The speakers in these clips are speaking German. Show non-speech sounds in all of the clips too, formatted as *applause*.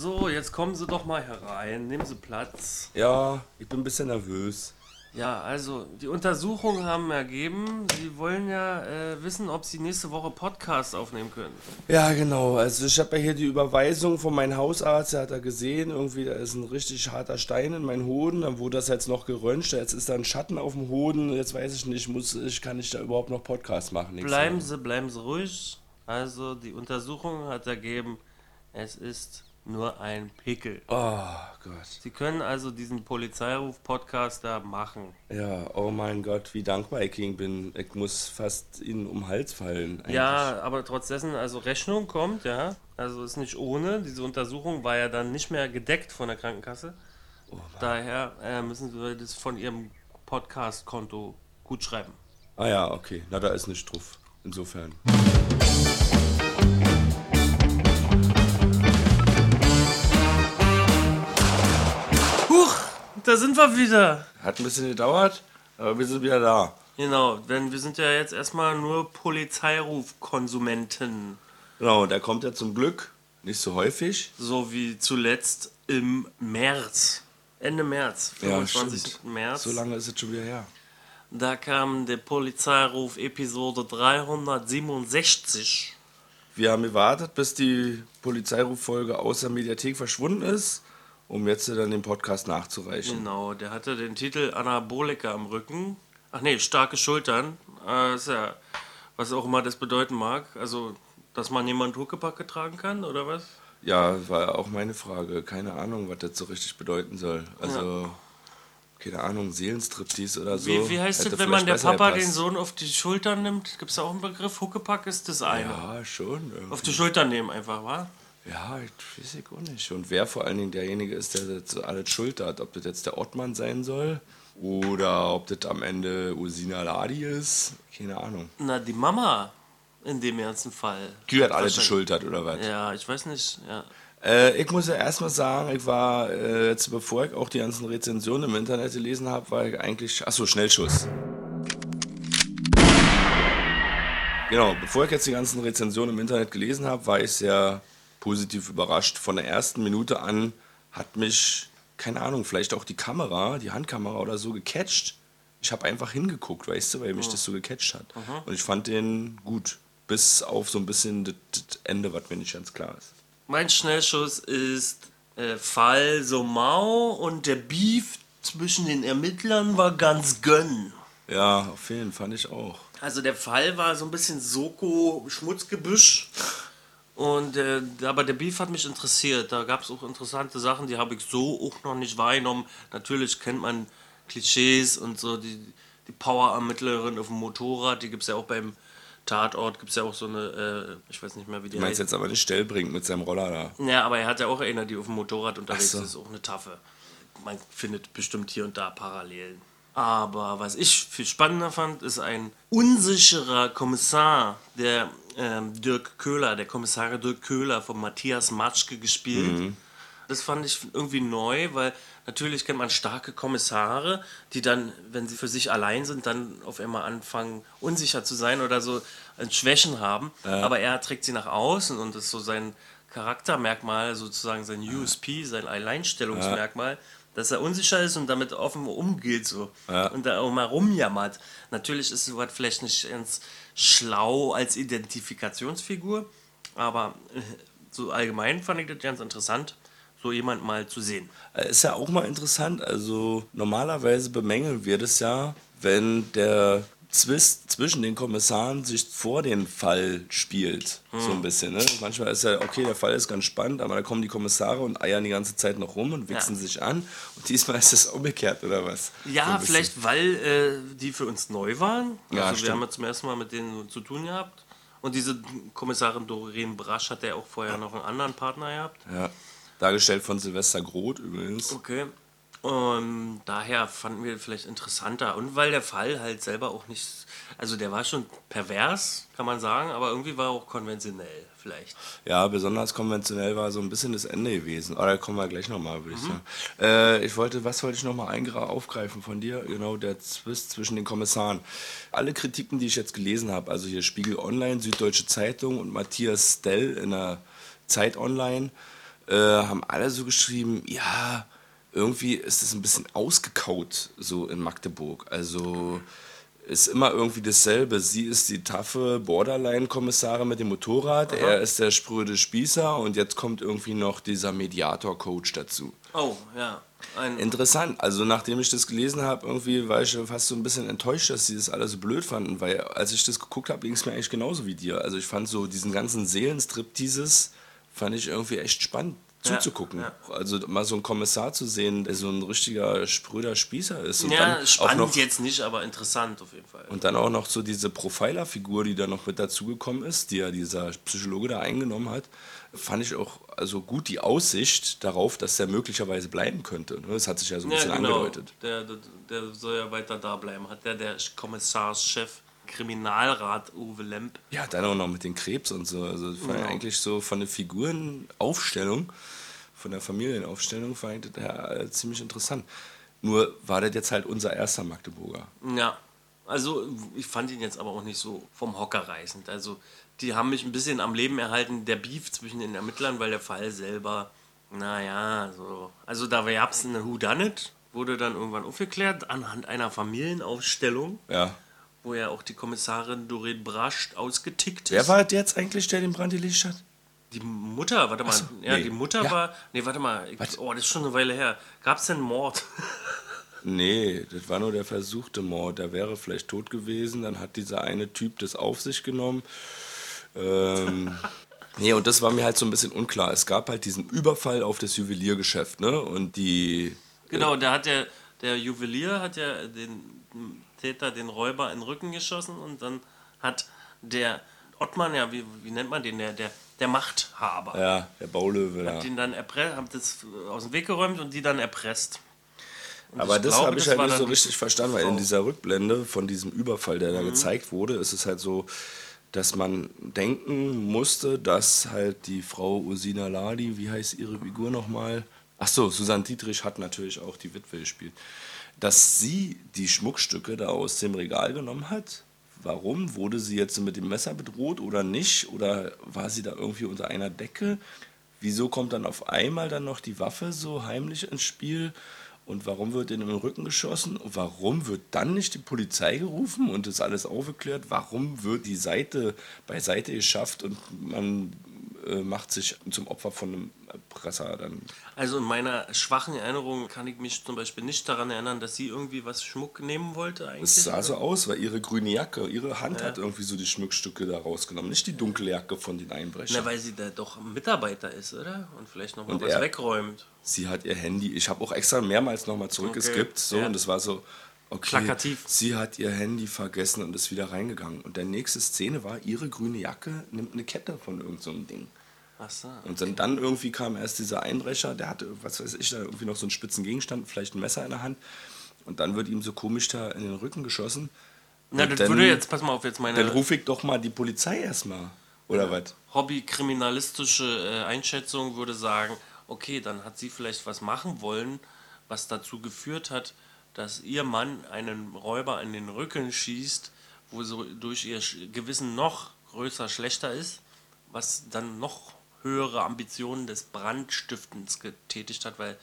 So, jetzt kommen Sie doch mal herein. Nehmen Sie Platz. Ja, ich bin ein bisschen nervös. Ja, also die Untersuchungen haben ergeben, Sie wollen ja äh, wissen, ob Sie nächste Woche Podcast aufnehmen können. Ja, genau. Also ich habe ja hier die Überweisung von meinem Hausarzt, der hat da gesehen, irgendwie da ist ein richtig harter Stein in meinen Hoden, dann wurde das jetzt noch geröntgt, jetzt ist da ein Schatten auf dem Hoden, jetzt weiß ich nicht, muss ich, kann ich da überhaupt noch Podcast machen? nächste Bleiben? Sie, bleiben Sie ruhig. Also die Untersuchung hat ergeben, es ist nur ein Pickel. Oh Gott. Sie können also diesen Polizeiruf-Podcast da machen. Ja, oh mein Gott, wie dankbar ich Ihnen bin. Ich muss fast Ihnen um den Hals fallen. eigentlich. Ja, aber trotz dessen, also Rechnung kommt, ja. Also ist nicht ohne. Diese Untersuchung war ja dann nicht mehr gedeckt von der Krankenkasse. Daher äh, müssen Sie das von Ihrem Podcast-Konto gut schreiben. Ah ja, okay. Na, da ist nicht drauf. Insofern. Sind wir wieder. Hat ein bisschen gedauert, aber wir sind wieder da. Genau, denn wir sind ja jetzt erstmal nur Polizeirufkonsumenten. Genau, der kommt ja zum Glück nicht so häufig. So wie zuletzt im März. Ende März, Ja, 25. stimmt. März. So lange ist es schon wieder her. Da kam der Polizeiruf Episode 367. Wir haben gewartet, bis die Polizeiruffolge aus der Mediathek verschwunden ist, um jetzt dann den Podcast nachzureichen. Genau, der hatte den Titel Anabolika am Rücken. Ach nee, starke Schultern. Äh, ist ja, was auch immer das bedeuten mag. Also, dass man jemand Huckepack tragen kann, oder was? Ja, war auch meine Frage. Keine Ahnung, was das so richtig bedeuten soll. Also, keine Ahnung, Seelenstriptease oder so. Wie, wie heißt es, wenn man der Papa den gepasst. Sohn auf die Schultern nimmt? Gibt es da auch einen Begriff? Huckepack ist das eine. Ja, schon. Auf die Schultern nehmen einfach, wa? Ja, ich weiß ich auch nicht. Und wer vor allen Dingen derjenige ist, der das alles schultert. Ob das jetzt der Ottmann sein soll oder ob das am Ende Usina Ladi ist. Keine Ahnung. Na, die Mama in dem ganzen Fall. Die hat alles Wahrscheinlich- geschultert oder was? Ja, ich weiß nicht. Ja. Äh, ich muss ja erstmal sagen, ich war äh, jetzt, bevor ich auch die ganzen Rezensionen im Internet gelesen habe, war ich eigentlich. Achso, Schnellschuss. Genau, bevor ich jetzt die ganzen Rezensionen im Internet gelesen habe, war ich sehr positiv überrascht. Von der ersten Minute an hat mich, keine Ahnung, vielleicht auch die Kamera, die Handkamera oder so gecatcht. Ich habe einfach hingeguckt, weißt du, weil mich das so gecatcht hat. Und ich fand den gut. Bis auf so ein bisschen das, das Ende, was mir nicht ganz klar ist. Mein Schnellschuss ist äh, Fall Somau und der Beef zwischen den Ermittlern war ganz gönn. Ja, auf jeden Fall fand ich auch. Also der Fall war so ein bisschen Soko-Schmutzgebüsch. Und äh, aber der Beef hat mich interessiert. Da gab es auch interessante Sachen, die habe ich so auch noch nicht wahrgenommen. Natürlich kennt man Klischees und so die, die Power-Ermittlerin auf dem Motorrad, die gibt es ja auch beim Tatort, gibt es ja auch so eine, äh, ich weiß nicht mehr, wie die Du meinst heißt. jetzt aber nicht Stellbrink mit seinem Roller da. Ja, aber er hat ja auch eine, die auf dem Motorrad unterwegs so. ist, auch eine Taffe. Man findet bestimmt hier und da Parallelen. Aber was ich viel spannender fand, ist ein unsicherer Kommissar, der ähm, Dirk Köhler, der Kommissar Dirk Köhler von Matthias Matschke gespielt. Mhm. Das fand ich irgendwie neu, weil natürlich kennt man starke Kommissare, die dann, wenn sie für sich allein sind, dann auf einmal anfangen, unsicher zu sein oder so äh, Schwächen haben. Aber er trägt sie nach außen und das ist so sein Charaktermerkmal, sozusagen sein USP, sein Alleinstellungsmerkmal, dass er unsicher ist und damit offen umgeht so und da auch mal rumjammert. Natürlich ist sowas vielleicht nicht ganz schlau als Identifikationsfigur, aber äh, so allgemein fand ich das ganz interessant, so jemand mal zu sehen. Äh, Ist ja auch mal interessant. Also normalerweise bemängeln wir das ja, wenn der Zwist zwischen den Kommissaren sich vor den Fall spielt. So ein bisschen. Ne? Manchmal ist ja, okay, der Fall ist ganz spannend, aber da kommen die Kommissare und eiern die ganze Zeit noch rum und wichsen Ja. sich an. Und diesmal ist es umgekehrt, oder was? So Ja, bisschen. vielleicht weil äh, die für uns neu waren. Ja, also wir stimmt. haben ja zum ersten Mal mit denen zu tun gehabt. Und diese Kommissarin Doreen Brasch hat ja auch vorher noch einen anderen Partner gehabt. Ja. Dargestellt von Silvester Groth übrigens. Okay. Und daher fanden wir vielleicht interessanter. Und weil der Fall halt selber auch nicht. Also der war schon pervers, kann man sagen, aber irgendwie war er auch konventionell, vielleicht. Ja, besonders konventionell war so ein bisschen das Ende gewesen. Aber da kommen wir gleich nochmal, würde ich sagen. Äh, ich wollte, was wollte ich nochmal aufgreifen von dir? Genau, der Zwist zwischen den Kommissaren. Alle Kritiken, die ich jetzt gelesen habe, also hier Spiegel Online, Süddeutsche Zeitung und Matthias Stell in der Zeit Online, äh, haben alle so geschrieben, ja, irgendwie ist es ein bisschen ausgekaut, so in Magdeburg. Also ist immer irgendwie dasselbe. Sie ist die taffe Borderline-Kommissarin mit dem Motorrad, Aha. er ist der spröde Spießer und jetzt kommt irgendwie noch dieser Mediator-Coach dazu. Oh, ja. Ein Interessant. Also nachdem ich das gelesen habe, irgendwie war ich fast so ein bisschen enttäuscht, dass sie das alles so blöd fanden, weil als ich das geguckt habe, ging es mir eigentlich genauso wie dir. Also ich fand so diesen ganzen Seelenstrip dieses, fand ich irgendwie echt spannend zuzugucken. Ja, ja. Also mal so einen Kommissar zu sehen, der so ein richtiger spröder Spießer ist. Und ja, spannend noch, jetzt nicht, aber interessant auf jeden Fall. Und dann auch noch so diese Profiler-Figur, die da noch mit dazugekommen ist, die ja dieser Psychologe da eingenommen hat, fand ich auch also gut die Aussicht darauf, dass er möglicherweise bleiben könnte. Das hat sich ja so ein bisschen genau. angedeutet. Der, der, der soll ja weiter da bleiben. Hat der, der Kommissarschef Kriminalrat Uwe Lemp. Ja, dann auch noch mit den Krebs und so. Also genau. eigentlich so von der Figurenaufstellung, von der Familienaufstellung fand ich das ja ziemlich interessant. Nur war das jetzt halt unser erster Magdeburger. Ja, also ich fand ihn jetzt aber auch nicht so vom Hocker reißend. Also die haben mich ein bisschen am Leben erhalten, der Beef zwischen den Ermittlern, weil der Fall selber, naja, so. Also da gab es eine Whodunit, wurde dann irgendwann aufgeklärt anhand einer Familienaufstellung. Ja wo ja auch die Kommissarin Doreen Brasch ausgetickt ist. Wer war jetzt eigentlich, der den Brand gelegt hat? Die Mutter, warte mal. So, ja, nee. die Mutter ja. war. Nee, warte mal. Ich, oh, das ist schon eine Weile her. Gab es denn Mord? *laughs* nee, das war nur der versuchte Mord. Der wäre vielleicht tot gewesen. Dann hat dieser eine Typ das auf sich genommen. Ähm, *laughs* nee, und das war mir halt so ein bisschen unklar. Es gab halt diesen Überfall auf das Juweliergeschäft, ne? Und die. Genau, da hat der, der Juwelier hat ja den Täter den Räuber in den Rücken geschossen und dann hat der Ottmann, ja, wie, wie nennt man den, der, der, der Machthaber. Ja, der Baulöwe, hat ja. den dann erpresst, hat das aus dem Weg geräumt und die dann erpresst. Und Aber das habe ich halt nicht so richtig verstanden, weil in dieser Rückblende von diesem Überfall, der da mhm. gezeigt wurde, ist es halt so, dass man denken musste, dass halt die Frau Ursina Ladi, wie heißt ihre Figur nochmal? Ach so, Susanne Dietrich hat natürlich auch die Witwe gespielt dass sie die Schmuckstücke da aus dem Regal genommen hat. Warum? Wurde sie jetzt mit dem Messer bedroht oder nicht? Oder war sie da irgendwie unter einer Decke? Wieso kommt dann auf einmal dann noch die Waffe so heimlich ins Spiel? Und warum wird in den Rücken geschossen? Und warum wird dann nicht die Polizei gerufen und das alles aufgeklärt? Warum wird die Seite beiseite geschafft und man äh, macht sich zum Opfer von einem Erpresser dann. Also in meiner schwachen Erinnerung kann ich mich zum Beispiel nicht daran erinnern, dass sie irgendwie was Schmuck nehmen wollte eigentlich. Es sah so aus, weil ihre grüne Jacke, ihre Hand ja. hat irgendwie so die Schmuckstücke da rausgenommen, nicht die dunkle Jacke von den Einbrechern. Na, weil sie da doch Mitarbeiter ist, oder? Und vielleicht noch mal und was er, wegräumt. Sie hat ihr Handy, ich habe auch extra mehrmals nochmal zurückgeskippt, okay. so, ja. und das war so, Okay, Plakativ. sie hat ihr Handy vergessen und ist wieder reingegangen. Und der nächste Szene war, ihre grüne Jacke nimmt eine Kette von irgendeinem so Ding. Ach so, okay. Und dann, dann irgendwie kam erst dieser Einbrecher, der hatte, was weiß ich, da irgendwie noch so einen spitzen Gegenstand, vielleicht ein Messer in der Hand. Und dann wird ihm so komisch da in den Rücken geschossen. Na, das dann, würde jetzt, pass mal auf, jetzt meine. Dann rufe ich doch mal die Polizei erstmal. Oder ja, was? Hobbykriminalistische äh, Einschätzung würde sagen, okay, dann hat sie vielleicht was machen wollen, was dazu geführt hat, dass ihr Mann einen Räuber in den Rücken schießt, wo so durch ihr Gewissen noch größer schlechter ist, was dann noch höhere Ambitionen des Brandstiftens getätigt hat, weil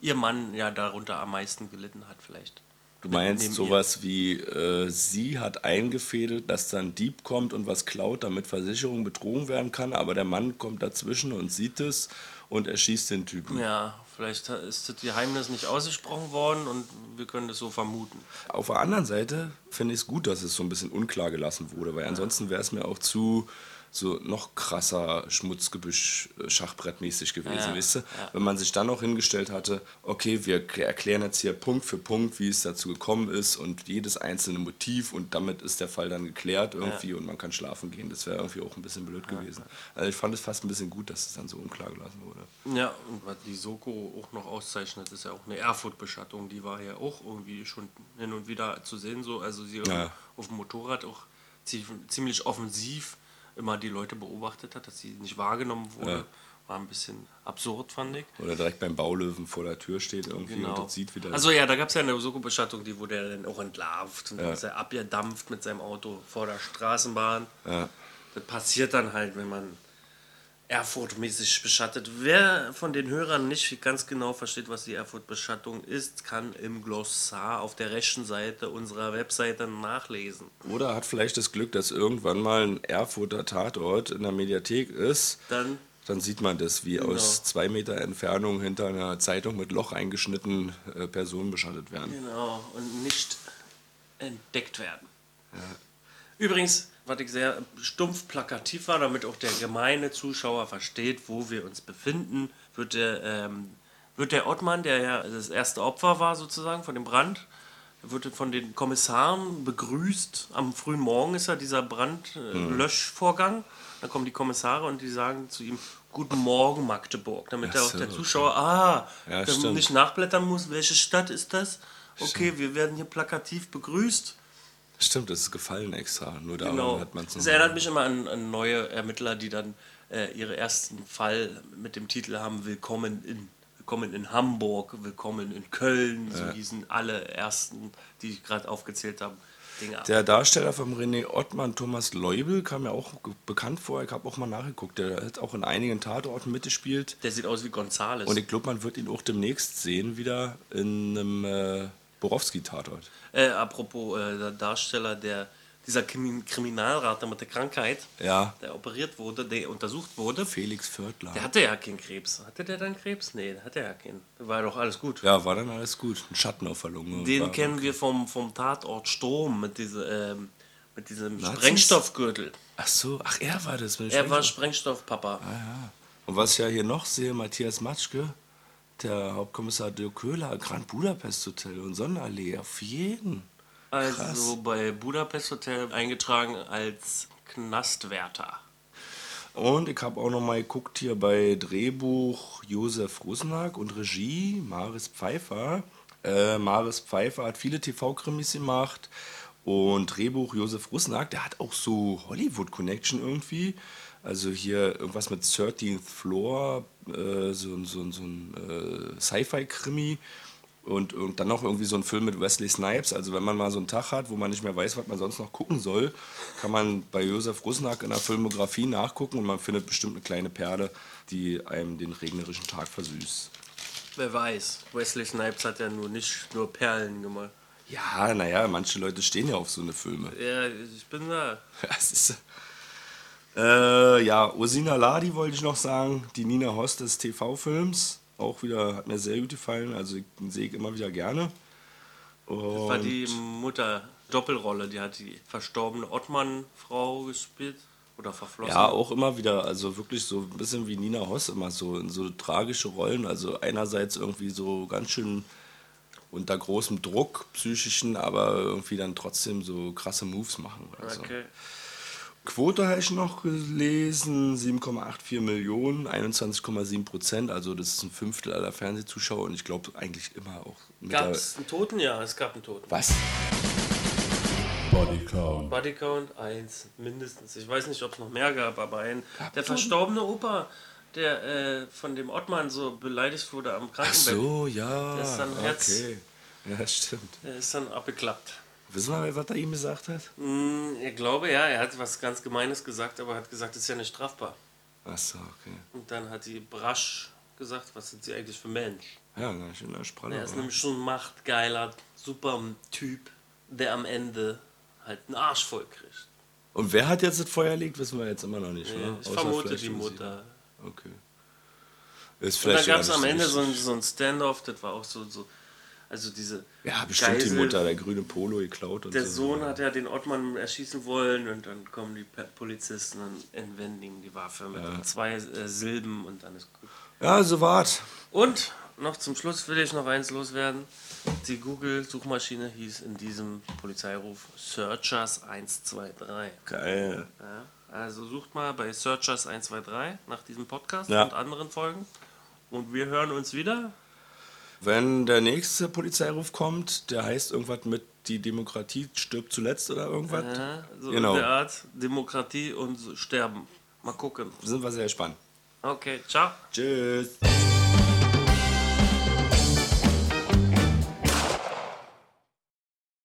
ihr Mann ja darunter am meisten gelitten hat vielleicht. Du meinst sowas ihr. wie, äh, sie hat eingefädelt, dass dann Dieb kommt und was klaut, damit Versicherung betrogen werden kann, aber der Mann kommt dazwischen und sieht es und erschießt den Typen. Ja, vielleicht ist das Geheimnis nicht ausgesprochen worden und wir können das so vermuten. Auf der anderen Seite finde ich es gut, dass es so ein bisschen unklar gelassen wurde, weil ansonsten wäre es mir auch zu so noch krasser Schmutzgebüsch äh, Schachbrettmäßig gewesen, ja, weißt du? Ja. Wenn man sich dann noch hingestellt hatte, okay, wir erklären jetzt hier Punkt für Punkt, wie es dazu gekommen ist und jedes einzelne Motiv und damit ist der Fall dann geklärt irgendwie ja. und man kann schlafen gehen. Das wäre irgendwie auch ein bisschen blöd gewesen. Also ich fand es fast ein bisschen gut, dass es dann so unklar gelassen wurde. Ja, und was die Soko auch noch auszeichnet, ist ja auch eine Erfurt-Beschattung, die war ja auch irgendwie schon hin und wieder zu sehen, so, also sie auf dem Motorrad auch ziemlich offensiv immer die Leute beobachtet hat, dass sie nicht wahrgenommen wurde. Ja. War ein bisschen absurd, fand ich. Oder direkt beim Baulöwen vor der Tür steht irgendwie genau. und sieht, wie das. Also ja, da gab es ja eine Soko-Bestattung, die wurde er dann auch entlarvt und ja. ist er abgedampft mit seinem Auto vor der Straßenbahn. Ja. Das passiert dann halt, wenn man Erfurt-mäßig beschattet. Wer von den Hörern nicht ganz genau versteht, was die Erfurt-Beschattung ist, kann im Glossar auf der rechten Seite unserer Webseite nachlesen. Oder hat vielleicht das Glück, dass irgendwann mal ein Erfurter Tatort in der Mediathek ist. Dann Dann sieht man das, wie Genau. aus zwei Meter Entfernung hinter einer Zeitung mit Loch eingeschnitten äh, Personen beschattet werden. Genau, und nicht entdeckt werden. Übrigens, was ich sehr stumpf plakativ war, damit auch der gemeine Zuschauer versteht, wo wir uns befinden, wird der, ähm, wird der Ottmann, der ja das erste Opfer war sozusagen von dem Brand, wird von den Kommissaren begrüßt. Am frühen Morgen ist ja dieser Brandlöschvorgang. Dann kommen die Kommissare und die sagen zu ihm, Guten Morgen Magdeburg, damit der, auch so, der okay. Zuschauer, ah, Ja, stimmt. nicht nachblättern muss, welche Stadt ist das? Okay, wir werden hier plakativ begrüßt. Stimmt, das ist gefallen extra. Nur daran Genau. hat man es Es erinnert mich immer an, an neue Ermittler, die dann äh, ihren ersten Fall mit dem Titel haben: Willkommen in, Willkommen in Hamburg, Willkommen in Köln. So hießen alle ersten, die ich gerade aufgezählt habe. Der Darsteller von René Ottmann, Thomas Leubel, kam mir auch bekannt vor. Ich habe auch mal nachgeguckt. Der hat auch in einigen Tatorten mitgespielt. Der sieht aus wie Gonzales. Und ich glaube, man wird ihn auch demnächst sehen, wieder in einem äh, Borowski-Tatort. äh, apropos äh, der Darsteller, der dieser Krimi Kriminalrat mit der Krankheit, Ja, der operiert wurde, der untersucht wurde. Felix Vörtler. Der hatte ja keinen Krebs. Hatte der dann Krebs? Nee, der hatte ja keinen. War doch alles gut. Ja, war dann alles gut. Ein Schatten auf der Lunge. Den kennen wir vom, vom Tatort Strom mit, diese, ähm, mit diesem Nazis? Sprengstoffgürtel. Ach so, ach, er war das. Er war Sprengstoff. Sprengstoffpapa. Und was ich ja hier noch sehe, Matthias Matschke, der Hauptkommissar Dirk Köhler, Grand Budapest Hotel und Sonnenallee, auf jeden. Also bei Budapest Hotel eingetragen als Knastwärter. Und ich habe auch noch mal geguckt hier bei Drehbuch Josef Rusnak und Regie Maris Pfeiffer. Äh, Maris Pfeiffer hat viele TV-Krimis gemacht und Drehbuch Josef Rusnak, der hat auch so Hollywood-Connection irgendwie. Also hier irgendwas mit 13th Floor, äh, so, ein- so, ein- so ein äh, Sci-Fi-Krimi. Und, und dann noch irgendwie so ein Film mit Wesley Snipes. Also wenn man mal so einen Tag hat, wo man nicht mehr weiß, was man sonst noch gucken soll, kann man bei Josef Rusnak in der Filmografie nachgucken und man findet bestimmt eine kleine Perle, die einem den regnerischen Tag versüßt. Wer weiß. Wesley Snipes hat ja nur nicht nur Perlen gemacht. Ja, naja, manche Leute stehen ja auf so eine Filme. Ja, ich bin da. *laughs* Das ist, äh, ja, Ursina Ladi wollte ich noch sagen, die Nina Host des TV-Films. Auch wieder, hat mir sehr gut gefallen, also sehe ich immer wieder gerne. Das war Und die Mutter Doppelrolle, die hat die verstorbene Ottmann-Frau gespielt. Oder verflossen. Ja, auch immer wieder, also wirklich so ein bisschen wie Nina Hoss immer so in so tragische Rollen. Also einerseits irgendwie so ganz schön unter großem Druck, psychischen, aber irgendwie dann trotzdem so krasse Moves machen. Also. Okay. Quote habe ich noch gelesen, 7,84 Millionen, 21,7 Prozent, also das ist ein Fünftel aller Fernsehzuschauer und ich glaube eigentlich immer auch Gab es einen Toten? Ja, es gab einen Toten. Was? Bodycount. Bodycount 1, mindestens. Ich weiß nicht, ob es noch mehr gab, aber ein. Der verstorbene Opa, der äh, von dem Ottmann so beleidigt wurde am Ach Krankenbett, so, ja, Der ist dann Herz- okay. Ja, stimmt. der ist dann abgeklappt. Wissen wir, was er ihm gesagt hat? Hm, ich glaube, ja, er hat was ganz Gemeines gesagt, aber er hat gesagt, das ist ja nicht strafbar. Ach so, okay. Und dann hat die Brasch gesagt, was sind sie eigentlich für Mensch? Ja, ganz schön in der Sprache. Er ist nämlich schon ein machtgeiler, super Typ, der am Ende halt einen Arsch voll kriegt. Und wer hat jetzt das Feuer legt, wissen wir jetzt immer noch nicht. Ja, ne? ich Außer vermute vielleicht die. Mutter. Okay. Ist Und dann vielleicht gab es am Ende so ein, so ein Standoff, das war auch so, so also diese Ja, bestimmt die Geisel- Mutter, der grüne Polo geklaut und Der so. Sohn hat ja den Ottmann erschießen wollen und dann kommen die Polizisten und entwendigen die Waffe mit zwei äh, Silben und dann ist gut. Ja, so wart. Und noch zum Schluss will ich noch eins loswerden. Die Google-Suchmaschine hieß in diesem Polizeiruf Searchers 123. Geil. Ja, also sucht mal bei Searchers 123 nach diesem Podcast Ja. und anderen Folgen. Und wir hören uns wieder. Wenn der nächste Polizeiruf kommt, der heißt irgendwas mit die Demokratie stirbt zuletzt oder irgendwas, Ja, so Genau. in der Art Demokratie und Sterben. Mal gucken. sind wir sehr gespannt. Okay, ciao. Tschüss.